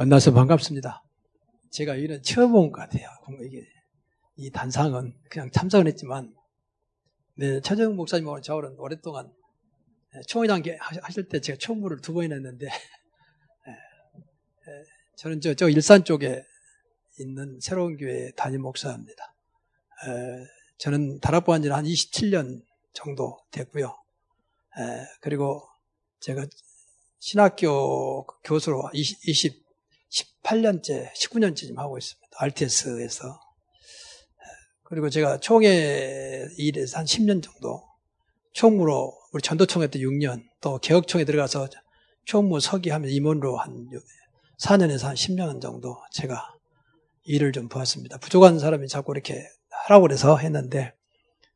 만나서 반갑습니다. 제가 이런 처음 온 것 같아요. 이게 이 단상은 그냥 참석은 했지만 네, 최정 목사님하고 저는 오랫동안 총회장 하실 때 제가 총무를 두 번이나 했는데 저는 저, 저 일산 쪽에 있는 새로운 교회 담임 목사입니다. 저는 다락방 지는 한 27년 정도 됐고요. 그리고 제가 신학교 교수로 20, 20 18년째, 19년째 하고 있습니다. RTS에서. 그리고 제가 총회 일에서 한 10년 정도, 총무로 우리 전도총회 때 6년, 또 개혁총회 들어가서 총무 서기하면 임원으로 한 4년에서 한 10년 정도 제가 일을 좀 보았습니다. 부족한 사람이 자꾸 이렇게 하라고 그래서 했는데,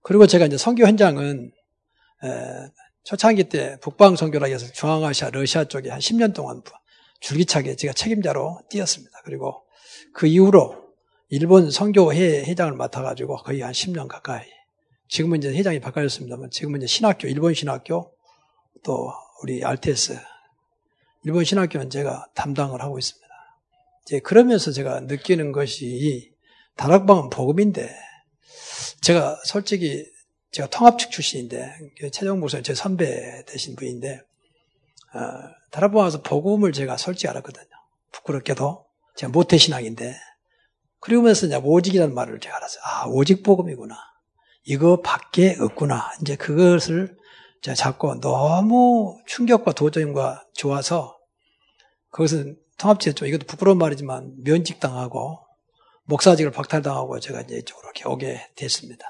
그리고 제가 이제 선교 현장은 초창기 때 북방 선교라 해서 중앙아시아, 러시아 쪽에 한 10년 동안 줄기차게 제가 책임자로 뛰었습니다. 그리고 그 이후로 일본 선교회 회장을 맡아가지고 거의 한 10년 가까이. 지금은 이제 회장이 바뀌었습니다만 지금은 이제 신학교, 일본 신학교 또 우리 RTS 일본 신학교는 제가 담당을 하고 있습니다. 이제 그러면서 제가 느끼는 것이 다락방은 복음인데 제가 솔직히 제가 통합측 출신인데 최정 목사님 제 선배 되신 분인데 어, 다락방 와서 복음을 제가 솔직히 알았거든요. 부끄럽게도 제가 모태 신앙인데 그러면서 이제 오직이라는 말을 제가 알았어요. 아 오직 복음이구나. 이거 밖에 없구나. 이제 그것을 제가 잡고 너무 충격과 도전과 좋아서 통합지에 좀 이것도 부끄러운 말이지만 면직당하고 목사직을 박탈당하고 제가 이제 이쪽으로 이렇게 오게 됐습니다.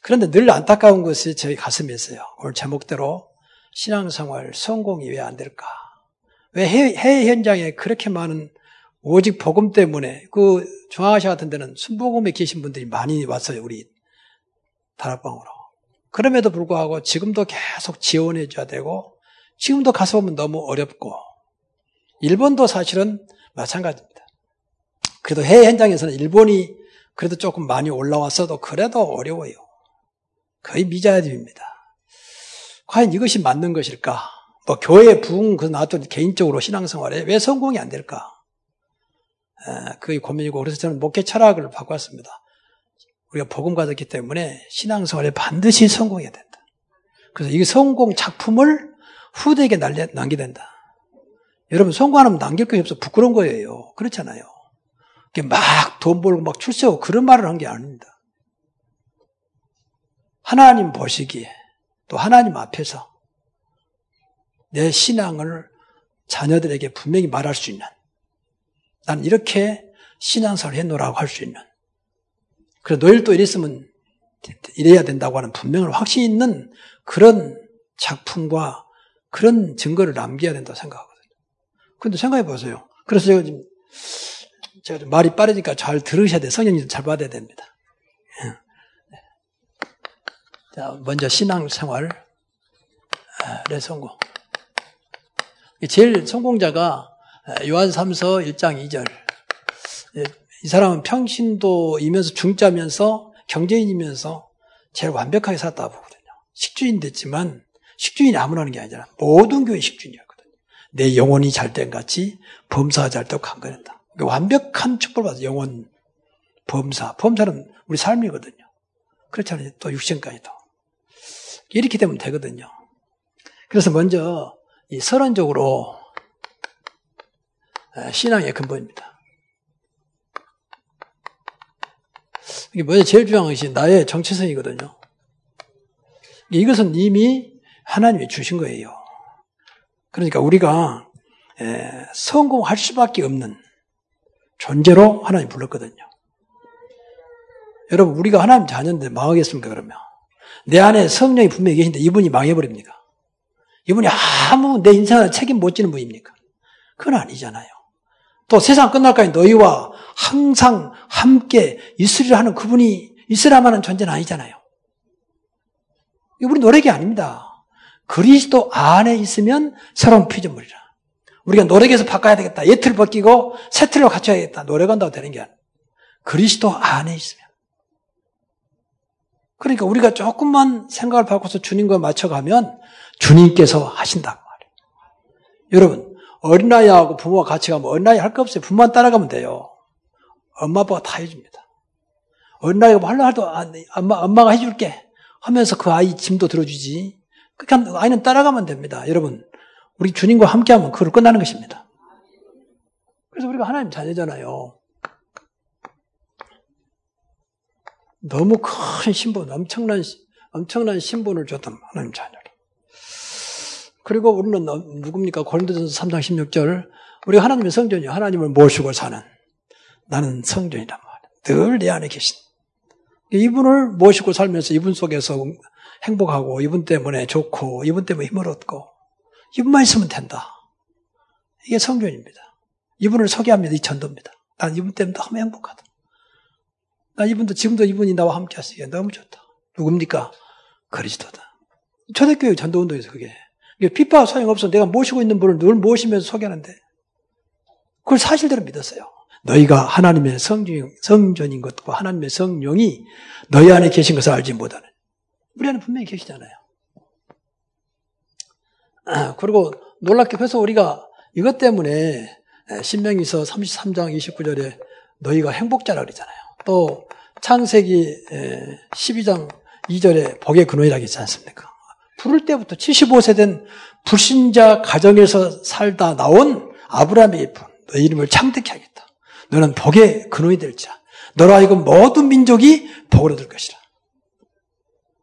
그런데 늘 안타까운 것이 저희 가슴에 있어요. 오늘 제목대로 신앙생활 성공이 왜 안 될까? 왜 해외, 해외 현장에 그렇게 많은 오직 복음 때문에 그 중앙아시아 같은 데는 순복음에 계신 분들이 많이 왔어요. 우리 다락방으로. 그럼에도 불구하고 지금도 계속 지원해 줘야 되고 지금도 가서 보면 너무 어렵고 일본도 사실은 마찬가지입니다. 그래도 해외 현장에서는 일본이 그래도 조금 많이 올라왔어도 그래도 어려워요. 거의 미자립입니다. 과연 이것이 맞는 것일까? 뭐 교회 부흥 그 놔둔 개인적으로 신앙생활에 왜 성공이 안 될까? 그게 고민이고 그래서 저는 목회 철학을 바꿨습니다. 우리가 복음 가졌기 때문에 신앙생활에 반드시 성공해야 된다. 그래서 이 성공 작품을 후대에게 남겨야 된다. 여러분 성공하면 남길 게 없어 부끄러운 거예요. 그렇잖아요. 막 돈 벌고 막 출세하고 그런 말을 한 게 아닙니다. 하나님 보시기에 또 하나님 앞에서 내 신앙을 자녀들에게 분명히 말할 수 있는 난 이렇게 신앙생활 해놓으라고 할 수 있는 그래 너희들 또 이랬으면 이래야 된다고 하는 분명한 확신이 있는 그런 작품과 그런 증거를 남겨야 된다고 생각하거든요. 근데 생각해 보세요. 그래서 제가 지금 제가 좀 말이 빠르니까 잘 들으셔야 돼요. 성령님 잘 받아야 됩니다. 자, 먼저 신앙생활의 성공. 제일 성공자가 요한 3서 1장 2절. 이 사람은 평신도이면서 중자면서 경제인이면서 제일 완벽하게 살았다 보거든요. 식주인 됐지만 식주인이 아무나 하는 게 아니라 모든 교회 식주인이었거든요. 내 영혼이 잘된 같이 범사가 잘되고 강건했다. 그러니까 완벽한 축복을 받아 영혼, 범사. 범사는 우리 삶이거든요. 그렇잖아요. 또 육신까지도. 이렇게 되면 되거든요. 그래서 먼저 이 서론적으로 신앙의 근본입니다. 이게 먼저 제일 중요한 것이 나의 정체성이거든요. 이것은 이미 하나님이 주신 거예요. 그러니까 우리가 성공할 수밖에 없는 존재로 하나님 불렀거든요. 여러분, 우리가 하나님 자녀인데 망하겠습니까, 그러면? 내 안에 성령이 분명히 계신데 이분이 망해버립니까? 이분이 아무 내 인생을 책임 못 지는 분입니까? 그건 아니잖아요. 또 세상 끝날까지 너희와 항상 함께 있으리라 하는 그분이 있으라만 하는 존재는 아니잖아요. 우리 노력이 아닙니다. 그리스도 안에 있으면 새로운 피조물이라. 우리가 노력해서 바꿔야 되겠다. 예틀 벗기고 새 틀로 갖춰야겠다. 노력한다고 되는 게 아니라 그리스도 안에 있으면. 그러니까 우리가 조금만 생각을 바꿔서 주님과 맞춰가면 주님께서 하신다고 말이에요. 여러분, 어린아이하고 부모가 같이 가면 어린아이 할 거 없어요. 부모만 따라가면 돼요. 엄마 아빠가 다 해줍니다. 어린아이가 뭐 하려 해도 엄마, 엄마가 해줄게 하면서 그 아이 짐도 들어주지. 그러니까 아이는 따라가면 됩니다. 여러분, 우리 주님과 함께하면 그걸 끝나는 것입니다. 그래서 우리가 하나님 자녀잖아요. 너무 큰 신분, 엄청난, 엄청난 신분을 줬던 하나님 자녀를. 그리고 우리는 누굽니까? 고린도전서 3장 16절. 우리 하나님의 성전이 하나님을 모시고 사는 나는 성전이란 말이야. 늘내 안에 계신. 이분을 모시고 살면서 이분 속에서 행복하고 이분 때문에 좋고 이분 때문에 힘을 얻고 이분만 있으면 된다. 이게 성전입니다. 이분을 소개합니다. 이 전도입니다. 난 이분 때문에 너무 행복하다. 난 이분도 지금도 이분이 나와 함께 하시기에 너무 좋다. 누굽니까? 그리스도다. 초대교회 전도운동에서 그게. 핍박 소용없어. 내가 모시고 있는 분을 늘 모시면서 소개하는데 그걸 사실대로 믿었어요. 너희가 하나님의 성전, 성전인 것과 하나님의 성령이 너희 안에 계신 것을 알지 못하는. 우리 안에 분명히 계시잖아요. 아, 그리고 놀랍게 그래서 우리가 이것 때문에 신명기서 33장 29절에 너희가 행복자라 그러잖아요. 또 창세기 12장 2절에 복의 근원이라고 있지 않습니까? 부를 때부터 75세 된 불신자 가정에서 살다 나온 아브라함의 분, 너 이름을 창대케 하겠다. 너는 복의 근원이 될 자. 너로 하여금 모든 민족이 복을 얻을 것이라.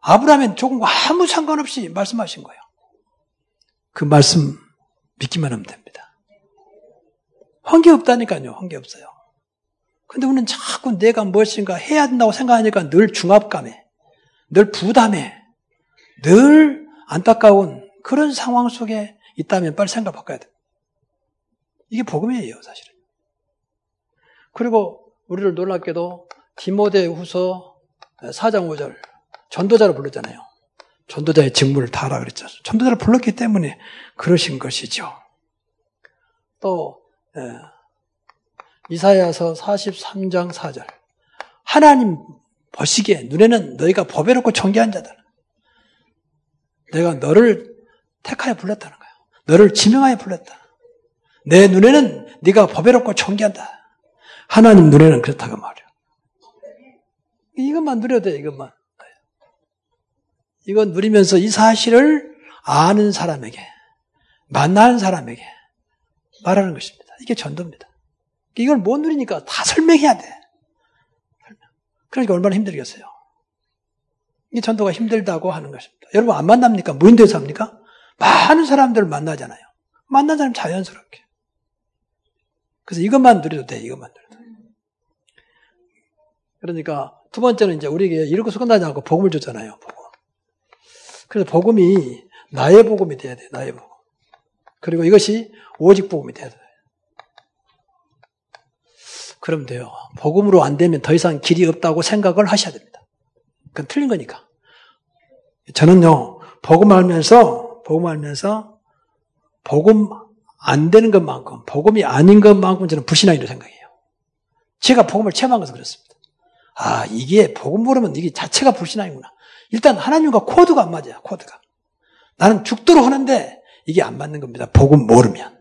아브라함은 조금 아무 상관없이 말씀하신 거예요. 그 말씀 믿기만 하면 됩니다. 한계 없다니까요. 한계 없어요. 근데 우리는 자꾸 내가 무엇인가 해야 된다고 생각하니까 늘 중압감에, 늘 부담에, 늘 안타까운 그런 상황 속에 있다면 빨리 생각 바꿔야 돼. 이게 복음이에요, 사실은. 그리고 우리를 놀랍게도 디모데 후서 4장 5절 전도자로 불렀잖아요. 전도자의 직무를 다하라 그랬죠. 전도자를 불렀기 때문에 그러신 것이죠. 또 예, 이사야서 43장 4절 하나님 보시기에 눈에는 너희가 법에롭고 정기한 자다. 내가 너를 택하여 불렀다는 거예요. 너를 지명하여 불렀다. 내 눈에는 네가 법에롭고 정기한다. 하나님 눈에는 그렇다고 말이야. 이것만 누려도 돼, 이것만. 이건 누리면서 이 사실을 아는 사람에게, 만나는 사람에게 말하는 것입니다. 이게 전도입니다. 이걸 못 누리니까 다 설명해야 돼. 그러니까 얼마나 힘들겠어요. 이 전도가 힘들다고 하는 것입니다. 여러분 안 만납니까? 무인도에서 합니까? 많은 사람들을 만나잖아요. 만난 사람 자연스럽게. 그래서 이것만 누려도 돼, 이것만 누려도 돼. 그러니까 두 번째는 이제 우리에게 이렇게 끝나지 않고 복음을 줬잖아요, 복음. 그래서 복음이 나의 복음이 돼야 돼, 나의 복음. 그리고 이것이 오직 복음이 돼야 돼. 그럼 돼요. 복음으로 안 되면 더 이상 길이 없다고 생각을 하셔야 됩니다. 그건 틀린 거니까. 저는요, 복음 알면서, 복음 알면서, 복음 안 되는 것만큼, 복음이 아닌 것만큼 저는 불신앙이라고 생각해요. 제가 복음을 체험한 것은 그렇습니다. 아, 이게 복음 모르면 이게 자체가 불신앙이구나. 일단 하나님과 코드가 안 맞아요, 코드가. 나는 죽도록 하는데 이게 안 맞는 겁니다. 복음 모르면.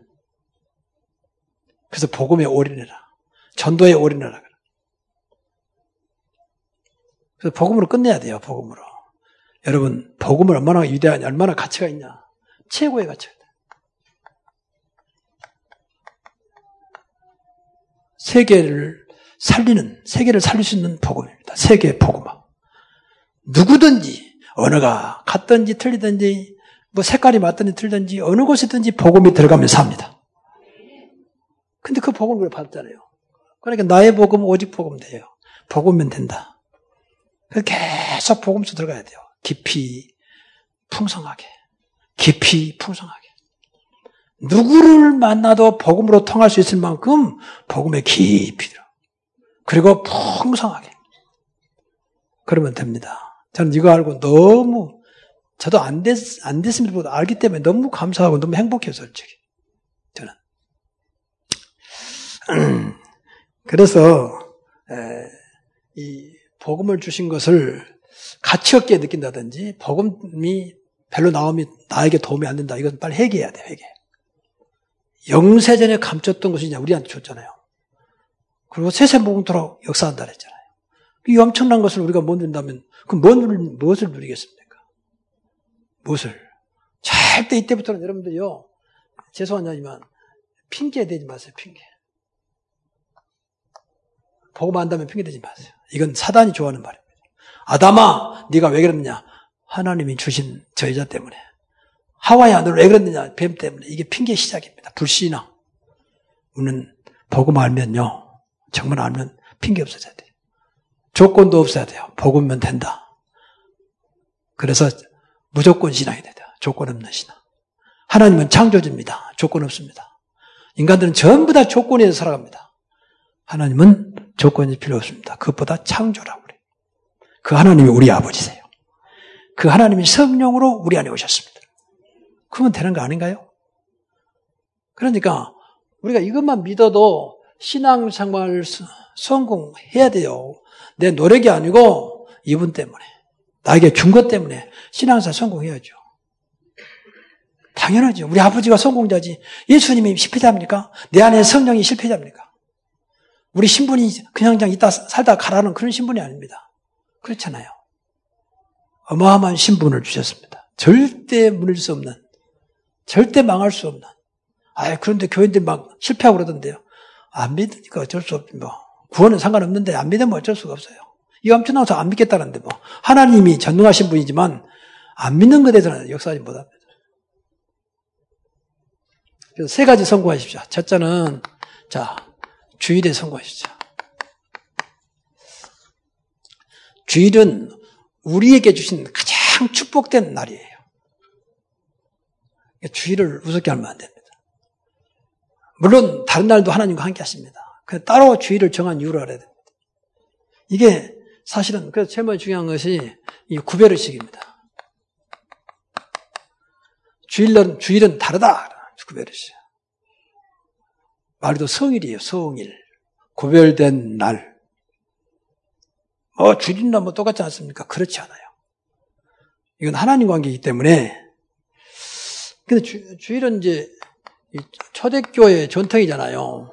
그래서 복음에 올인해라. 전도에 올인하라. 그래서 복음으로 끝내야 돼요, 복음으로. 여러분, 복음을 얼마나 위대하냐, 얼마나 가치가 있냐. 최고의 가치가 있다. 세계를 살리는, 세계를 살릴 수 있는 복음입니다. 세계 복음화. 누구든지, 언어가 같든지 틀리든지, 뭐 색깔이 맞든지 틀든지, 어느 곳이든지 복음이 들어가면 삽니다. 근데 그 복음을 받았잖아요. 그러니까 나의 복음 오직 복음 돼요. 복음면 된다. 계속 복음수 들어가야 돼요. 깊이, 풍성하게. 깊이, 풍성하게. 누구를 만나도 복음으로 통할 수 있을 만큼 복음의 깊이 들어. 그리고 풍성하게. 그러면 됩니다. 저는 이거 알고 너무, 저도 안 됐, 안 됐음에도 알기 때문에 너무 감사하고 너무 행복해요, 솔직히. 저는. 그래서, 에, 이 복음을 주신 것을 가치 없게 느낀다든지, 복음이 별로 나오면 나에게 도움이 안 된다. 이건 빨리 회개해야 돼, 회개. 영세전에 감췄던 것을 이제 우리한테 줬잖아요. 그리고 세세무궁토록 역사한다 그랬잖아요. 이 엄청난 것을 우리가 못 누린다면 그럼 뭔, 무엇을 누리겠습니까? 무엇을? 절대 이때부터는 여러분들요. 죄송하지만 핑계 대지 마세요. 핑계. 보고만 한다면 핑계 대지 마세요. 이건 사단이 좋아하는 말입니다. 아담아, 네가 왜 그랬느냐? 하나님이 주신 저 여자 때문에. 하와야, 너왜 그랬느냐? 뱀 때문에. 이게 핑계 시작입니다. 불신앙. 우리는 보고 말면요. 정말 알면 핑계 없어져야 돼요. 조건도 없어야 돼요. 복음면 된다. 그래서 무조건 신앙이 된다. 조건 없는 신앙. 하나님은 창조주입니다. 조건 없습니다. 인간들은 전부 다 조건에서 살아갑니다. 하나님은 조건이 필요 없습니다. 그것보다 창조라고 그래요. 그 하나님이 우리 아버지세요. 그 하나님이 성령으로 우리 안에 오셨습니다. 그러면 되는 거 아닌가요? 그러니까 우리가 이것만 믿어도 신앙생활 성공해야 돼요. 내 노력이 아니고 이분 때문에 나에게 준 것 때문에 신앙사 성공해야죠. 당연하죠. 우리 아버지가 성공자지. 예수님이 실패자입니까? 내 안에 성령이 실패자입니까? 우리 신분이 그냥 그냥 있다 살다 가라는 그런 신분이 아닙니다. 그렇잖아요. 어마어마한 신분을 주셨습니다. 절대 무너질 수 없는, 절대 망할 수 없는. 아 그런데 교인들 막 실패하고 그러던데요. 안 믿으니까 어쩔 수 없지 뭐. 구원은 상관없는데 안 믿으면 어쩔 수가 없어요. 이거 엄청나서 안 믿겠다는데 뭐. 하나님이 전능하신 분이지만 안 믿는 것에 대해서는 역사하지 못합니다. 그래서 세 가지 성공하십시오. 첫째는 자 주일에 성공하십시오. 주일은 우리에게 주신 가장 축복된 날이에요. 주일을 우습게 하면 안 됩니다. 물론 다른 날도 하나님과 함께 하십니다. 그 따로 주의를 정한 이유를 알아야 됩니다. 이게 사실은 그래서 제일 중요한 것이 이 구별의식입니다. 주일은 주일은 다르다. 구별의식. 말도 성일이에요. 성일. 구별된 날. 어, 주일이나 뭐 똑같지 않습니까? 그렇지 않아요. 이건 하나님 관계이기 때문에. 근데 주, 주일은 이제 초대교회 전통이잖아요.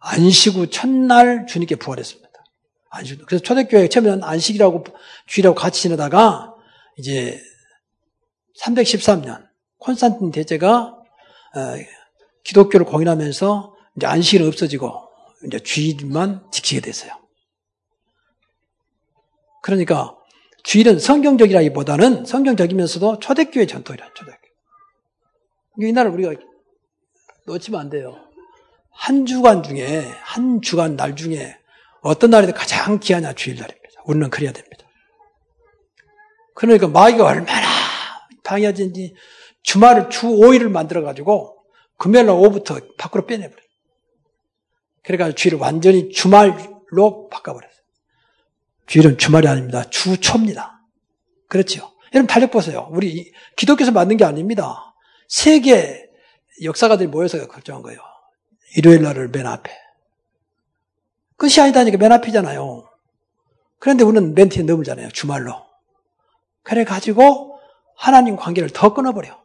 안식 후 첫날 주님께 부활했습니다. 안식 그래서 초대교회 처음에는 안식이라고 주일하고 같이 지내다가 이제 313년 콘스탄틴 대제가 어, 기독교를 공인하면서 이제 안식은 없어지고 이제 주일만 지키게 됐어요. 그러니까 주일은 성경적이라기보다는 성경적이면서도 초대교회 전통이라 초대교회. 이 날을 우리가 놓치면 안 돼요. 한 주간 중에 한 주간 날 중에 어떤 날이 가장 귀하냐 주일날입니다. 우리는 그래야 됩니다. 그러니까 마귀가 얼마나 방해하든지 주말을 주 5일을 만들어 가지고 금요일 오후부터 밖으로 빼내버려요. 그러니까 주일을 완전히 주말로 바꿔버렸어요. 주일은 주말이 아닙니다. 주초입니다. 그렇죠. 여러분 달력 보세요. 우리 기독교에서 만든 게 아닙니다. 세계 역사가들이 모여서 결정한 거예요. 일요일 날을 맨 앞에. 끝이 아니다니까 맨 앞이잖아요. 그런데 우리는 멘트에 넘을잖아요. 주말로. 그래 가지고 하나님 관계를 더 끊어버려.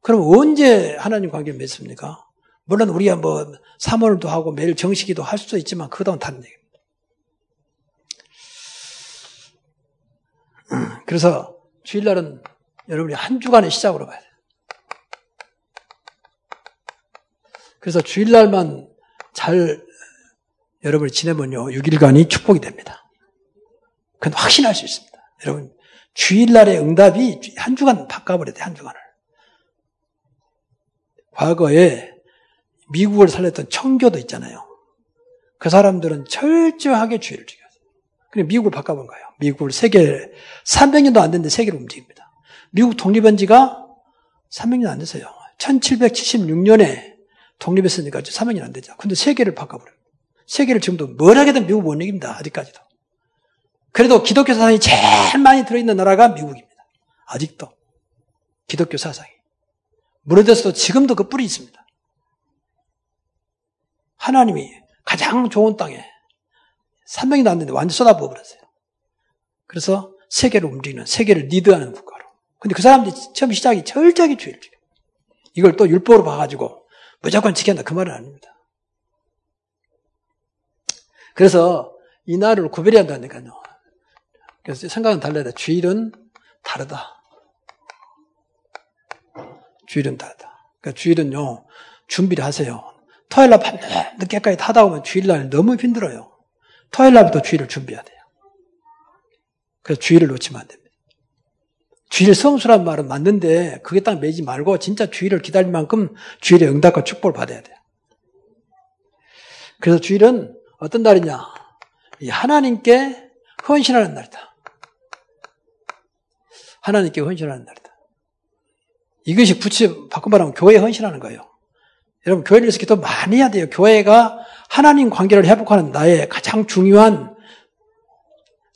그럼 언제 하나님 관계를 맺습니까? 물론 우리가 뭐 3월도 하고 매일 정식기도 할 수도 있지만 그거는 다른 얘기입니다. 그래서 주일날은 여러분이 한 주간의 시작으로 봐야 돼요. 그래서 주일날만 잘 여러분이 지내면요, 6일간이 축복이 됩니다. 그건 확신할 수 있습니다. 여러분, 주일날의 응답이 한 주간 바꿔버려야 돼, 한 주간을. 과거에 미국을 살렸던 청교도 있잖아요. 그 사람들은 철저하게 주의를 지켰어요. 그래 미국을 바꿔본 거예요. 미국을 세계 300년도 안 됐는데 세계로 움직입니다. 미국 독립한 지가 300년 안 됐어요. 1776년에 독립했으니까 300년 안 되죠. 근데 세계를 바꿔버려요. 세계를 지금도 뭘 하게든 미국 못 이깁니다. 아직까지도. 그래도 기독교 사상이 제일 많이 들어있는 나라가 미국입니다. 아직도. 기독교 사상이. 무너졌어도 지금도 그 뿔이 있습니다. 하나님이 가장 좋은 땅에 300이 안 됐는데 완전 쏟아부어 버렸어요. 그래서 세계를 움직이는, 세계를 리드하는 국가로. 근데 그 사람들이 처음 시작이 철저하게 지켜. 이걸 또 율법으로 봐가지고 무조건 지킨다. 그 말은 아닙니다. 그래서 이 날을 구별해야 한다니까요. 그래서 생각은 달라야 주일은 다르다. 주일은 다르다. 그러니까 주일은요, 준비를 하세요. 토요일 날 밤 늦게까지 타다 보면 주일 날 너무 힘들어요. 토요일 날부터 주일을 준비해야 돼요. 그래서 주일을 놓치면 안 됩니다. 주일 성수란 말은 맞는데 그게 딱 매지 말고 진짜 주일을 기다릴 만큼 주일의 응답과 축복을 받아야 돼요. 그래서 주일은 어떤 날이냐? 하나님께 헌신하는 날이다. 하나님께 헌신하는 날이다. 이것이 붙이 바꿔 말하면 교회에 헌신하는 거예요. 여러분 교회를 위해서 기도 많이 해야 돼요. 교회가 하나님 관계를 회복하는 나의 가장 중요한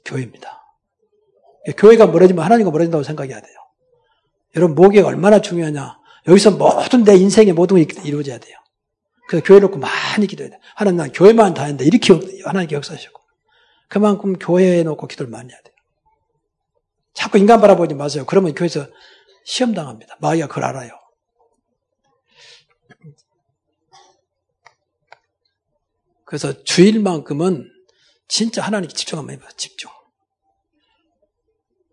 교회입니다. 교회가 멀어지면 하나님과 멀어진다고 생각해야 돼요. 여러분 목회가 얼마나 중요하냐. 여기서 모든 내 인생의 모든 게 이루어져야 돼요. 그래서 교회 놓고 많이 기도해야 돼. 하나님 난 교회만 다 했는데 이렇게 하나님께 역사하시고. 그만큼 교회에 놓고 기도를 많이 해야 돼요. 자꾸 인간 바라보지 마세요. 그러면 교회에서 시험 당합니다. 마귀가 그걸 알아요. 그래서 주일만큼은 진짜 하나님께 집중 한번 해봐. 집중.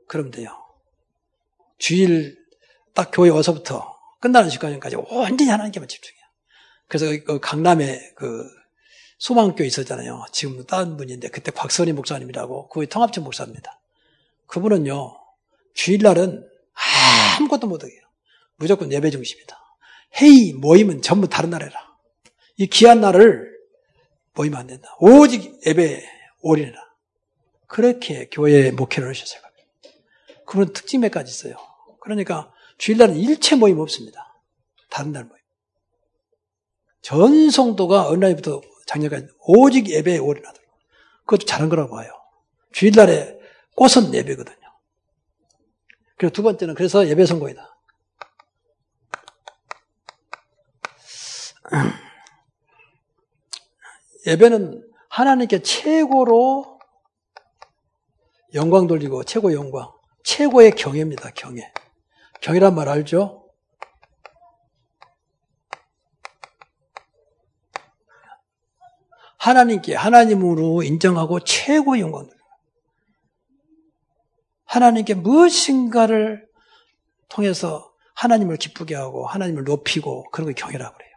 그러면 돼요. 주일 딱 교회 와서부터 끝나는 시간까지 완전히 하나님께만 집중해요. 그래서 그 강남에 그 소망교회 있었잖아요. 지금 다른 분인데 그때 곽선희 목사님이라고 그의 통합청 목사입니다. 그분은요 주일날은 아무것도 못하게요. 무조건 예배 중심이다. 회의 모임은 전부 다른 날에라. 이 귀한 날을 모이면 안 된다. 오직 예배 올인해라. 그렇게 교회에 목회를 하셨어요. 그분 특징 몇 가지 있어요. 그러니까 주일날은 일체 모임 없습니다. 다른 날 모임. 전 성도가 날부터 작년까지 오직 예배에 올인하도록. 그것도 잘한 거라고 봐요. 주일날에 꽃은 예배거든요. 그리고 두 번째는 그래서 예배 성공이다. 예배는 하나님께 최고로 영광 돌리고 최고 영광. 최고의 경애입니다. 경애. 경애란 말 알죠? 하나님께 하나님으로 인정하고 최고 의 영광. 하나님께 무엇인가를 통해서 하나님을 기쁘게 하고 하나님을 높이고 그런 걸 경애라고 그래요.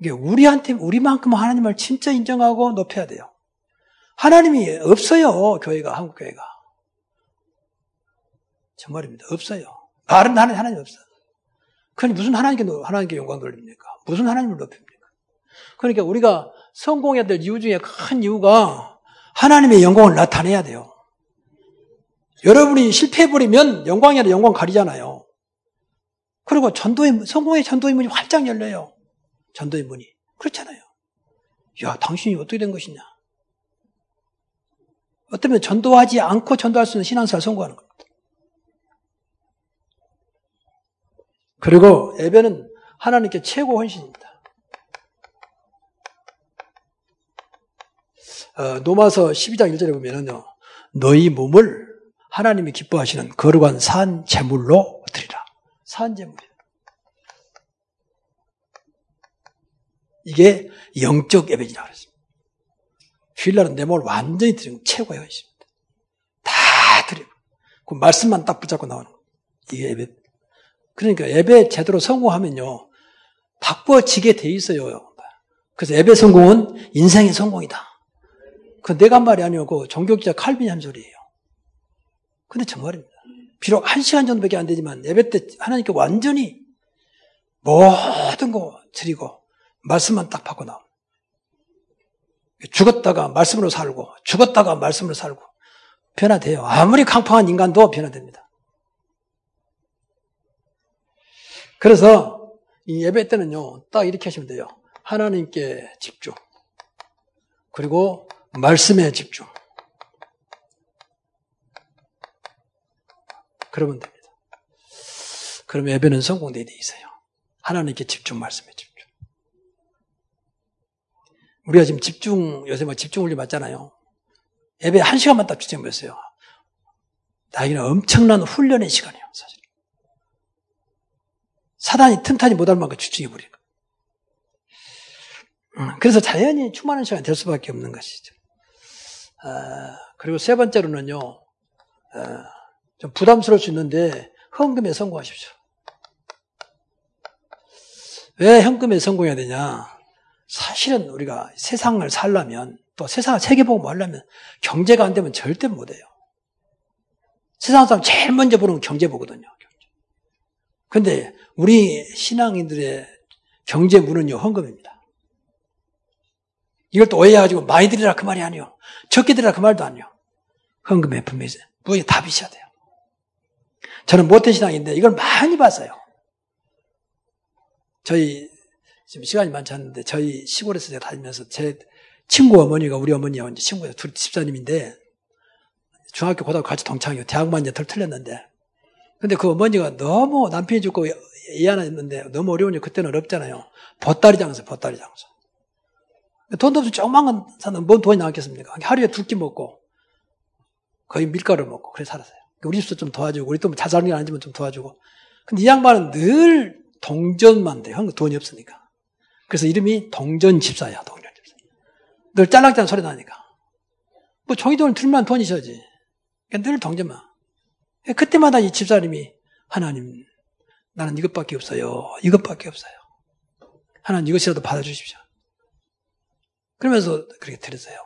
이게 우리한테 우리만큼 하나님을 진짜 인정하고 높여야 돼요. 하나님이 없어요. 교회가 한국 교회가. 정말입니다. 없어요. 말은 하나님, 하나님 없어. 그니 무슨 하나님께, 하나님께 영광 돌립니까? 무슨 하나님을 높입니까? 그러니까 우리가 성공해야 될 이유 중에 큰 이유가 하나님의 영광을 나타내야 돼요. 여러분이 실패해버리면 영광이 아니라 영광 가리잖아요. 그리고 전도의, 성공의 전도의 문이 활짝 열려요. 전도의 문이. 그렇잖아요. 야, 당신이 어떻게 된 것이냐? 어쩌면 전도하지 않고 전도할 수 있는 신앙생활 성공하는 겁니다. 그리고 예배는 하나님께 최고 헌신입니다. 어, 노마서 12장 1절에 보면은요, 너희 몸을 하나님이 기뻐하시는 거룩한 산 제물로 드리라. 산 제물. 이게 영적 예배지라 그랬습니다. 주일날은 내 몸을 완전히 드리는 최고의 헌신입니다. 다 드리고, 그 말씀만 딱 붙잡고 나오는 거. 이게 예배. 그러니까 예배 제대로 성공하면요. 바꿔지게 돼 있어요. 그래서 예배 성공은 인생의 성공이다. 그 내가 한 말이 아니고 그 종교기자 칼빈이 한 소리예요. 근데 정말입니다. 비록 한 시간 정도밖에 안 되지만 예배 때 하나님께 완전히 모든 거 드리고 말씀만 딱 받고 나오 죽었다가 말씀으로 살고 죽었다가 말씀으로 살고 변화돼요. 아무리 강팍한 인간도 변화됩니다. 그래서 이 예배 때는요, 딱 이렇게 하시면 돼요. 하나님께 집중. 그리고 말씀에 집중. 그러면 됩니다. 그럼 예배는 성공되어 있어요. 하나님께 집중, 말씀에 집중. 우리가 지금 집중, 요새 뭐 집중 훈련 맞잖아요. 예배 한 시간만 딱 집중했어요. 나에게는 엄청난 훈련의 시간이에요, 사실. 사단이 틈타지 못할 만큼 거예요. 음, 그래서 자연히 충만한 시간이 될 수밖에 없는 것이죠. 아, 그리고 세 번째로는요, 아, 좀 부담스러울 수 있는데, 헌금에 성공하십시오. 왜 현금에 성공해야 되냐? 사실은 우리가 세상을 살려면 또 세상을 세계보고 하려면 경제가 안 되면 절대 못 해요. 세상 사람 제일 먼저 보는 경제 보거든요. 근데 우리 신앙인들의 경제 문은요, 헌금입니다. 이걸 또 오해해가지고 많이 드리라 그 말이 아니요. 적게 드리라 그 말도 아니요. 헌금에 분명히 무엇이 답이셔야 돼요. 저는 못된 신앙인데 이걸 많이 봤어요. 저희 지금 시간이 많지 않는데 저희 시골에서 제가 다니면서 제 친구 어머니가 우리 어머니하고 이제 친구가 둘 집사님인데 중학교 고등학교 같이 동창이고 대학만 이제 덜 틀렸는데 근데 그 어머니가 너무 남편이 죽고 있는데 너무 어려우니 그때는 어렵잖아요. 보따리 장사, 보따리 장사. 돈도 없이 조그만 건 사는 뭔 돈이 나왔겠습니까? 하루에 두 끼 먹고 거의 밀가루 먹고 그래 살았어요. 우리 집도 좀 도와주고 우리 또 자살한 게 아니지만 좀 도와주고. 근데 이 양반은 늘 동전만 돼. 한국 돈이 없으니까. 그래서 이름이 동전 집사야, 동전 집사. 늘 짤랑짤랑 소리 나니까. 뭐 종이돈을 들면 돈이 셔지. 그러니까 늘 동전만. 그때마다 이 집사님이 하나님, 나는 이것밖에 없어요. 이것밖에 없어요. 하나님 이것이라도 받아주십시오. 그러면서 그렇게 드렸어요.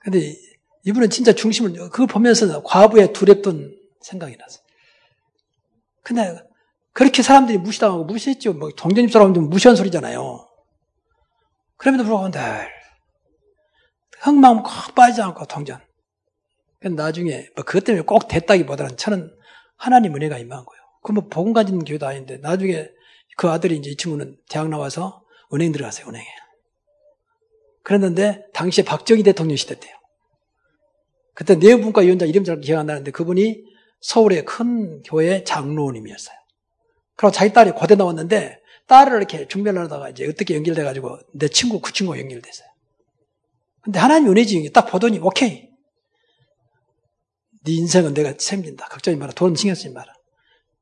근데 이분은 진짜 중심을, 그걸 보면서 과부의 두렵던 생각이 났어요. 근데 그렇게 사람들이 무시당하고 무시했죠. 뭐 동전입 사람들 무시한 소리잖아요. 그럼에도 불구하고 늘 흥망 꼭 빠지지 않고 동전. 나중에 뭐 그것 때문에 꼭 됐다기보다는 저는 하나님 은혜가 임한 거예요. 그뭐 복음 가진 교회도 아닌데 나중에 그 아들이 이제 이 친구는 대학 나와서 은행 들어갔어요. 은행에. 그랬는데 당시에 박정희 대통령 시대 때요. 그때 내부분과 위원장 이름 잘 기억 안 나는데 그분이 서울의 큰 교회 장로님이었어요. 그리고 자기 딸이 고대 나왔는데 딸을 이렇게 중별을 하다가 이제 어떻게 연결돼가지고 내 친구, 그 친구가 연결됐어요. 근데 하나님 은혜지 딱 보더니 오케이. 네 인생은 내가 책임진다. 걱정이 마라. 돈 신경 쓰지 마라.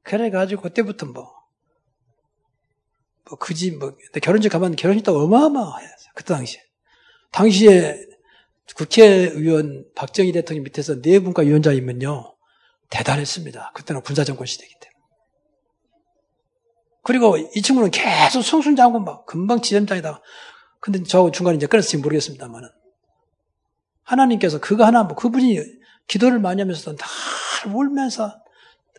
그래가지고 그때부터 뭐, 뭐, 그지, 뭐, 결혼식 가면 결혼식 도 어마어마해요. 그때 당시에. 당시에 국회의원 박정희 대통령 밑에서 네 분과 위원장이면요. 대단했습니다. 그때는 군사정권 시대이기 때문에. 그리고 이 친구는 계속 성순장군 막 금방 지점장이다. 근데 저 중간에 이제 끊었을지 모르겠습니다만은. 하나님께서 그거 하나, 뭐 그분이 기도를 많이 하면서 다 울면서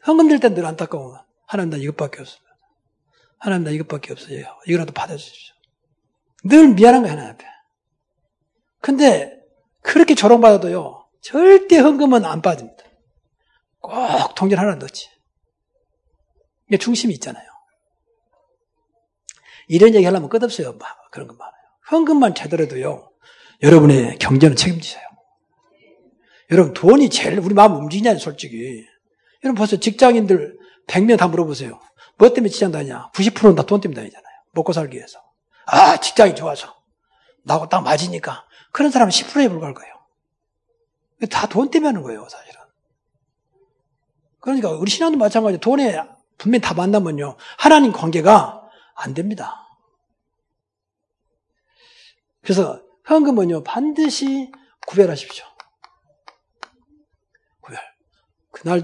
헌금 들때 늘 안타까워. 하나님 나 이것밖에 없습니다. 하나님 나 이것밖에 없어요. 이거라도 받아주십시오. 늘 미안한 거야, 하나님 앞에. 근데 그렇게 조롱받아도요, 절대 헌금은 안 빠집니다. 꼭 동전 하나 넣지. 이게 중심이 있잖아요. 이런 얘기 하려면 끝없어요. 막 그런 거 많아요. 현금만 제대로도요. 여러분의 경제는 책임지세요. 여러분 돈이 제일 우리 마음 움직이냐 솔직히. 여러분 벌써 직장인들 100명 다 물어보세요. 뭐 때문에 직장 다니냐? 90%는 다 돈 때문에 다니잖아요. 먹고 살기 위해서. 아 직장이 좋아서. 나하고 딱 맞으니까. 그런 사람은 10%에 불과할 거예요. 다 돈 때문에 하는 거예요 사실은. 그러니까 우리 신앙도 마찬가지 돈에 분명히 다 만나면요. 하나님 관계가 안 됩니다. 그래서 현금은요, 반드시 구별하십시오. 구별. 그날